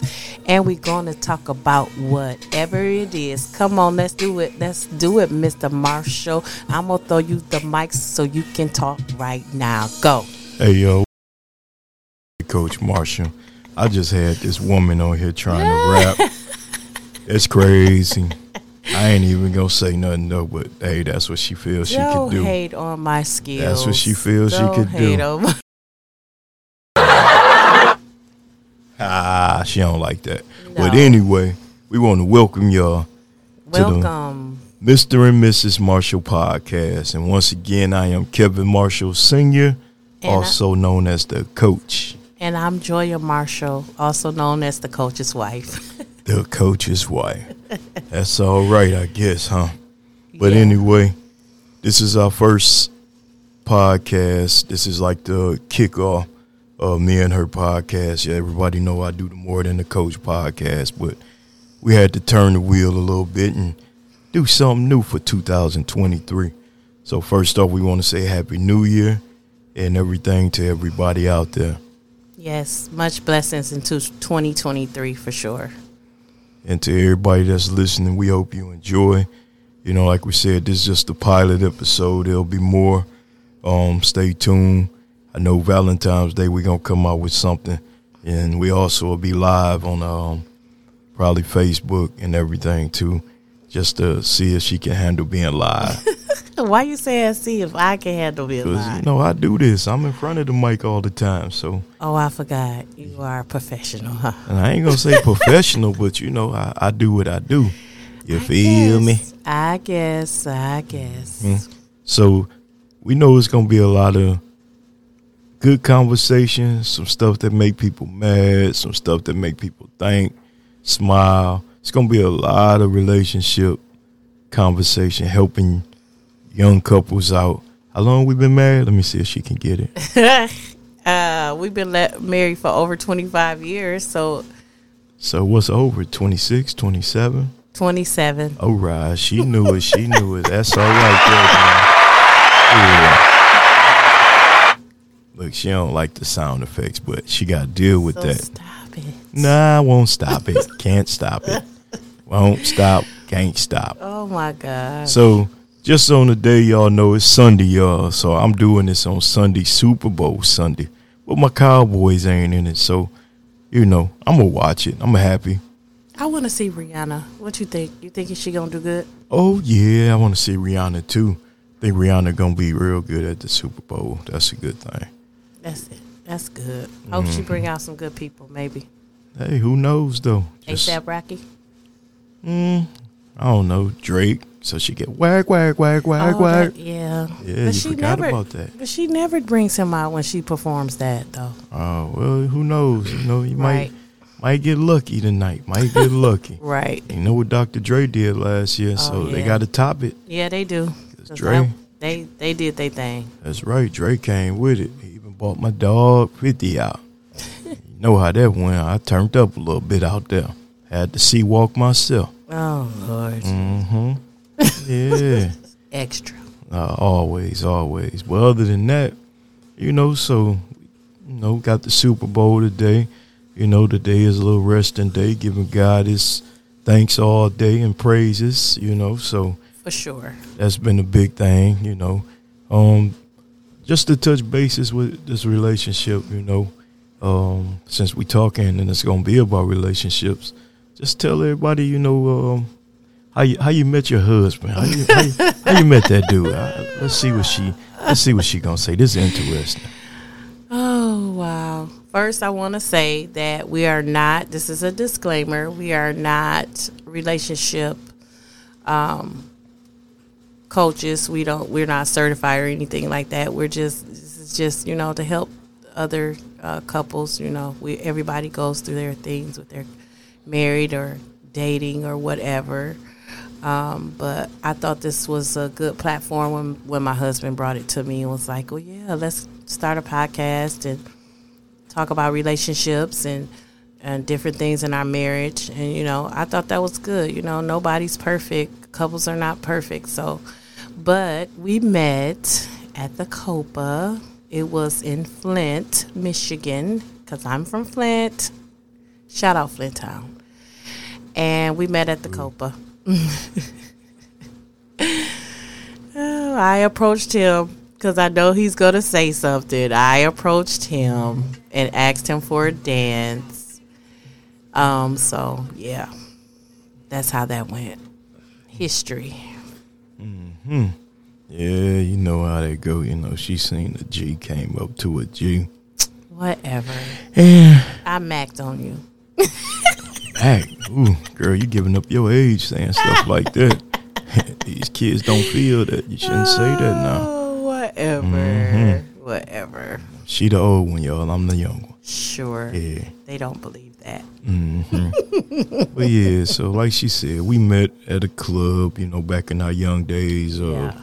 podcast. And we're going to talk about whatever it is. Come on, let's do it. Let's do it, Mr. Marshall. I'm going to throw you the mic so you can talk right now. Go. Hey, yo. Coach Marshall. I just had this woman on here trying to rap. It's crazy. I ain't even gonna say nothing though, but hey, that's what she feels she Don't could do. hate on my skills. That's what she feels she Don't could hate do. on my- Ah, she don't like that. But anyway, we want to welcome y'all to the Mr. and Mrs. Marshall podcast. And once again, I am Kevin Marshall Sr., And I- also known as the coach. And I'm Joya Marshall, also known as the coach's wife. The coach's wife. That's all right, I guess, huh? But Yeah. anyway, this is our first podcast. This is like the kickoff of me and her podcast. Yeah, everybody know I do the more than the coach podcast, but we had to turn the wheel a little bit and do something new for 2023. So first off, we want to say Happy New Year and everything to everybody out there. yes, much blessings into 2023 for sure. And to everybody that's listening, we hope you enjoy. You know, like we said, this is just the pilot episode. There'll be more. Um, stay tuned. I know Valentine's Day we're gonna come out with something, and we also will be live on um, probably Facebook and everything too, just to see if she can handle being live. Why you saying see if I can handle being live? you know I do this. I'm in front of the mic all the time, so Oh, I forgot. You are a professional, huh? and I ain't gonna say professional, but you know I, I do what I do. You feel me? I guess. I guess. Mm. So we know it's gonna be a lot of good conversations, some stuff that make people mad, some stuff that make people think, smile. It's gonna be a lot of relationship conversation, helping young couples out. How long we been married? Let me see if she can get it. Uh, we've been married for over 25 years, so So what's over? 26, 27? 27. All right, she knew it. She knew it. That's all right there, man. Yeah. Look, she don't like the sound effects, but she got to deal with So that. stop it. Nah, I won't stop it. Can't stop it. Won't stop. Can't stop. Oh my God. So, just on the day y'all know it's Sunday, y'all. So I'm doing this on Sunday, Super Bowl Sunday. But my Cowboys ain't in it, so you know I'm gonna watch it. I'm happy. I want to see Rihanna. What you think? You think she gonna do good? Oh yeah, I want to see Rihanna too. I think Rihanna gonna be real good at the Super Bowl. That's a good thing. That's it. That's good. Hope Mm-hmm. she bring out some good people. Maybe Hey, who knows though? Just- ASAP Rocky. Mm, I don't know Drake. So she get wag wag wag wag Oh, wag. that- yeah. Yeah, you forgot about that. But she never brings him out when she performs that though. Oh well, who knows? You know, you Right. might might get lucky tonight. Might get lucky. Right. You know what Dr. Dre did last year, so Oh, they yeah. got to top it. Yeah, they do. 'Cause 'Cause Dre, that- they they did their thing. that's right. Dre came with it. He even bought my dog fifty out. you know how that went. I turned up a little bit out there. Had to C-Walk myself. Oh Lord, Mm-hmm. Yeah. extra. Uh, always, always. But other than that, you know, so you know, got the Super Bowl today. You know, today is a little resting day, giving God his thanks all day and praises, you know, so For sure. that's been a big thing, you know. Um just to touch bases with this relationship, you know, um, since we talking and it's gonna be about relationships, just tell everybody, you know, um, how you how you met your husband, how you how you, how you met that dude. Let's see what she let's see what she gonna say. This is interesting. Oh, wow. First, I want to say that we are not, this is a disclaimer, we are not relationship um, coaches. We don't, we're not certified or anything like that. We're just, this is just, you know, to help other uh, couples. You know, we, everybody goes through their things with their married or dating or whatever. Um, but I thought this was a good platform when, when my husband brought it to me and was like, well, yeah, let's start a podcast and talk about relationships and, and different things in our marriage. And, you know, I thought that was good. You know, nobody's perfect. Couples are not perfect. So, but we met at the Copa. It was in Flint, Michigan, because I'm from Flint. Shout out Flint Town. And we met at the Copa. Oh, I approached him because I know he's going to say something. I approached him and asked him for a dance. Um, so yeah, that's how that went. History. Yeah, you know how they go. You know, she seen a G, came up to a G. Whatever. Yeah. I macked on you. Heck, ooh, girl, you giving up your age saying stuff like that. These kids don't feel that. You shouldn't say that now. Oh, whatever. Mm-hmm. Whatever. She the old one, y'all. I'm the young one. Sure. Yeah. They don't believe that. But yeah, so like she said, we met at a club, you know, back in our young days, uh, Yeah.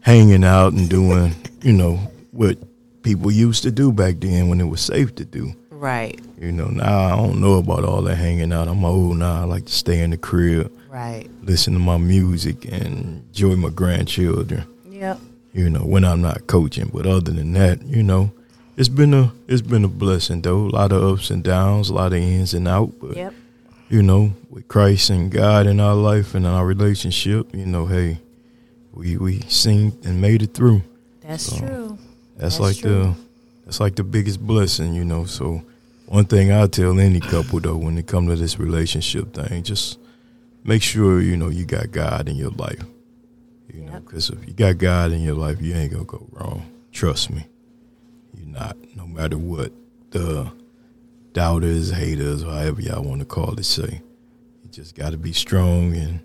hanging out and doing, you know, what people used to do back then when it was safe to do. Right. You know, now I don't know about all that hanging out. I'm old now. I like to stay in the crib, Right. listen to my music, and enjoy my grandchildren. Yep. You know, when I'm not coaching. But other than that, you know, it's been a it's been a blessing though. A lot of ups and downs, a lot of ins and out. But Yep. you know, with Christ and God in our life and in our relationship, you know, hey, we we seen and made it through. That's So, true. That's, That's like true. the that's like the biggest blessing, you know. So one thing I tell any couple though, when it come to this relationship thing, just make sure you know you got God in your life. You know, because if you got God in your life, you ain't gonna go wrong. Trust me, No matter what the doubters, haters, however y'all want to call it, say, you just got to be strong and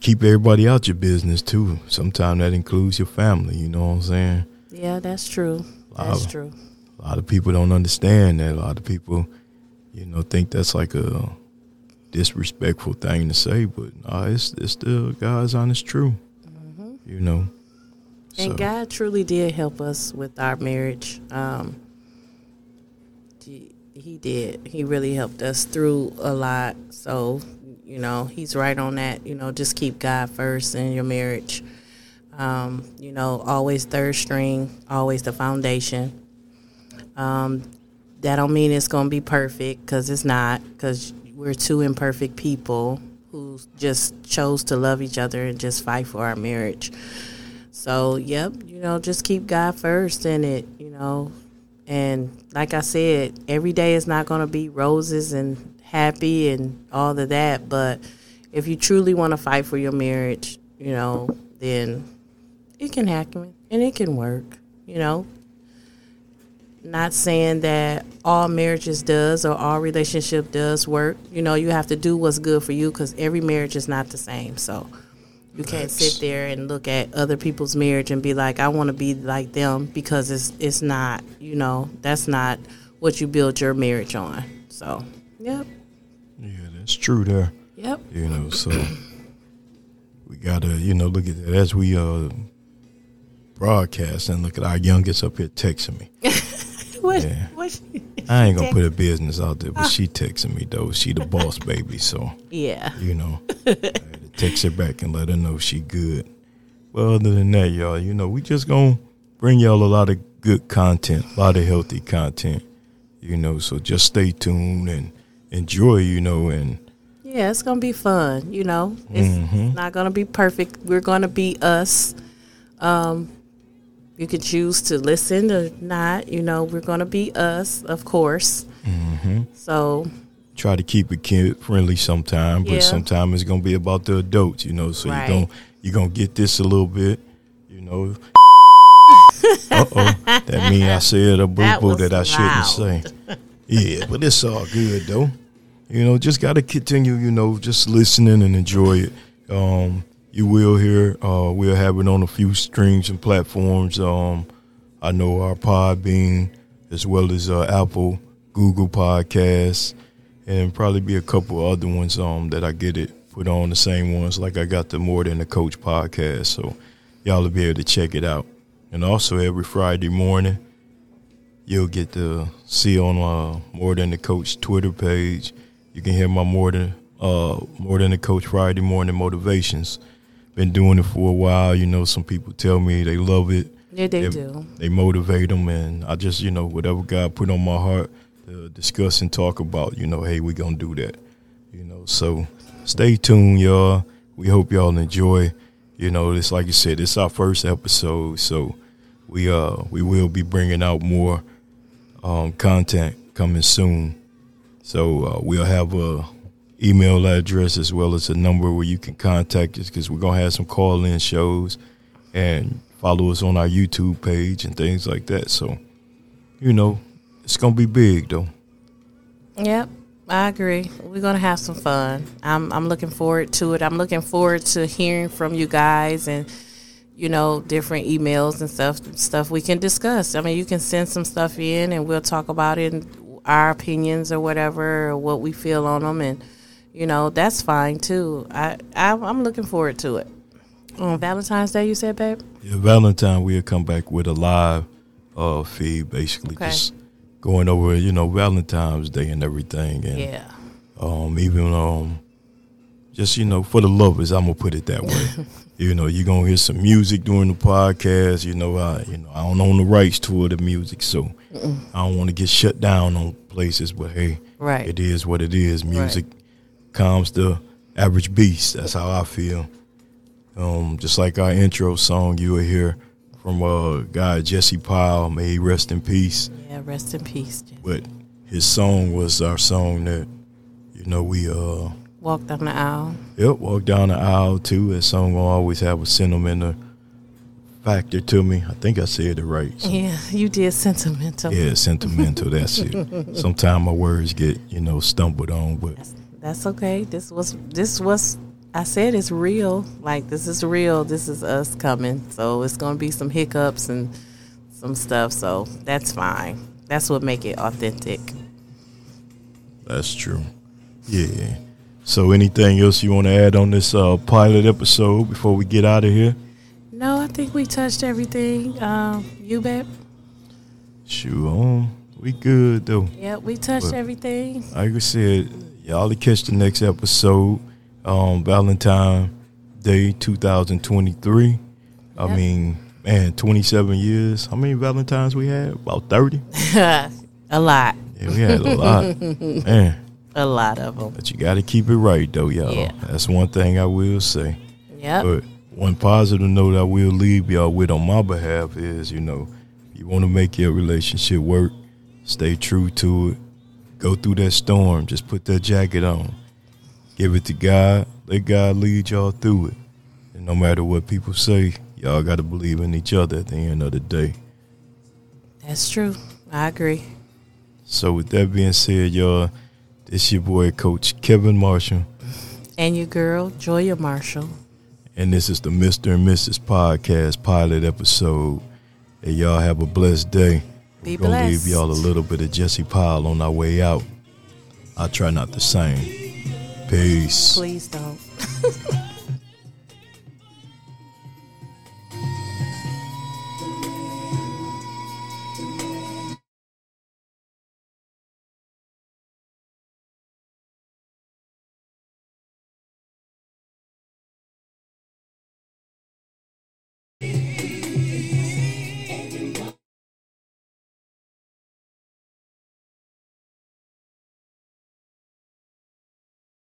keep everybody out your business too. Sometimes that includes your family. You know what I'm saying? Yeah, that's true. That's Wow. true. A lot of people don't understand that. A lot of people, you know, think that's like a disrespectful thing to say, but nah, it's it's still God's honest truth. Mm-hmm. You know. And So, God truly did help us with our marriage. Um, he, did. He really helped us through a lot. So, you know, he's right on that. You know, just keep God first in your marriage. Um, you know, always third string, always the foundation. Um, that don't mean it's going to be perfect because it's not because we're two imperfect people who just chose to love each other and just fight for our marriage. So, yep, you know, just keep God first in it, you know. And like I said, every day is not going to be roses and happy and all of that. But if you truly want to fight for your marriage, you know, then it can happen and it can work, you know. Not saying that all marriages does or all relationship does work. You know, you have to do what's good for you because every marriage is not the same. So you can't Facts. sit there and look at other people's marriage and be like, I want to be like them because it's it's not. You know, that's not what you build your marriage on. So, yep, yeah, that's true there. yep, You know, so we gotta, you know, look at that as we uh broadcast and look at our youngest up here texting me. What? Yeah. What? I ain't gonna put a business out there, but she texting me though. She the boss baby, so Yeah. you know, I had to text her back and let her know she good. Well, other than that, y'all, you know, we just gonna bring y'all a lot of good content, a lot of healthy content. You know, so just stay tuned and enjoy. You know, and Yeah, it's gonna be fun. You know, it's Mhm. not gonna be perfect. We're gonna be us. Um, you can choose to listen or not. You know, we're gonna be us, of course. Mm-hmm. So try to keep it kid friendly sometime, but Yeah. sometimes it's gonna be about the adults. You know, so Right. you gonna you gonna get this a little bit. You know. uh oh, that mean I said a boo That that I shouldn't loud. say. Yeah, but it's all good though. You know, just got to continue. You know, just listening and enjoy it. Um, you will hear. Uh, we'll have it on a few streams and platforms. Um, I know our Podbean as well as uh, Apple, Google Podcasts, and probably be a couple other ones. Um, that I get it put on the same ones like I got the More Than the Coach podcast. So y'all will be able to check it out. And also every Friday morning, you'll get to see on uh, More Than the Coach Twitter page. You can hear my More Than uh, More Than the Coach Friday morning motivations. Been doing it for a while. You know, some people tell me they love it. yeah, they Yeah. do. They motivate them, and I just, you know, whatever God put on my heart, to discuss and talk about. You know, hey, we gonna do that. You know, so stay tuned, y'all. We hope y'all enjoy. You know, it's like you said, it's our first episode, so we uh we will be bringing out more um, content coming soon. So uh, we'll have a email address as well as a number where you can contact us because we're gonna have some call in shows and follow us on our YouTube page and things like that. So, you know, it's gonna be big though. Yep, I agree. We're gonna have some fun. I'm I'm looking forward to it. I'm looking forward to hearing from you guys and you know different emails and stuff stuff we can discuss. I mean, you can send some stuff in and we'll talk about it our opinions or whatever or what we feel on them and you know that's fine too. I, I I'm looking forward to it. On Valentine's Day, you said, babe. Yeah, Valentine we'll come back with a live uh, feed, basically Okay. just going over you know Valentine's Day and everything, and Yeah. um, even um, just you know for the lovers, I'm gonna put it that way. you know, you're gonna hear some music during the podcast. You know, I you know I don't own the rights to the music, so I don't want to get shut down on places. But hey, Right. it is what it is. Music calms the average beast. That's how I feel. Um, just like our intro song, you will hear from uh guy Jesse Powell, may he rest in peace. Yeah. Rest in peace. Jess. But his song was our song that you know we uh Walk down the aisle. Yep, walk down the aisle too. That song will always have a sentimental factor to me. I think I said it right. So, Yeah, you did sentimental. yeah, sentimental. That's it. Sometimes my words get you know stumbled on, but That's, that's okay. This was this was I said it's real. Like this is real. This is us coming. So it's gonna be some hiccups and some stuff. So that's fine. That's what make it authentic. that's true. Yeah. So, anything else you want to add on this uh, pilot episode before we get out of here? No, I think we touched everything. Um, you bet. Shoot, um, we good though. Yeah, we touched Well- everything. Like I said, y'all to catch the next episode, um, Valentine Day 2023. I Yep. mean, man, 27 years. How many Valentines we had? About 30. a lot. Yeah, we had a lot, man. A lot of them. But you got to keep it right, though, y'all. Yeah. That's one thing I will say. Yep. But one positive note I will leave y'all with on my behalf is, you know, you want to make your relationship work, stay true to it, go through that storm, just put that jacket on, give it to God, let God lead y'all through it. And no matter what people say, y'all got to believe in each other at the end of the day. That's true. I agree. So with that being said, y'all, this your boy Coach Kevin Marshall, And your girl, Joya Marshall. and this is the Mr. and Mrs. Podcast pilot episode. And y'all have a blessed day. Be We're gonna leave y'all a little bit of Jesse Powell on our way out. I try not to sing. Peace. Please don't.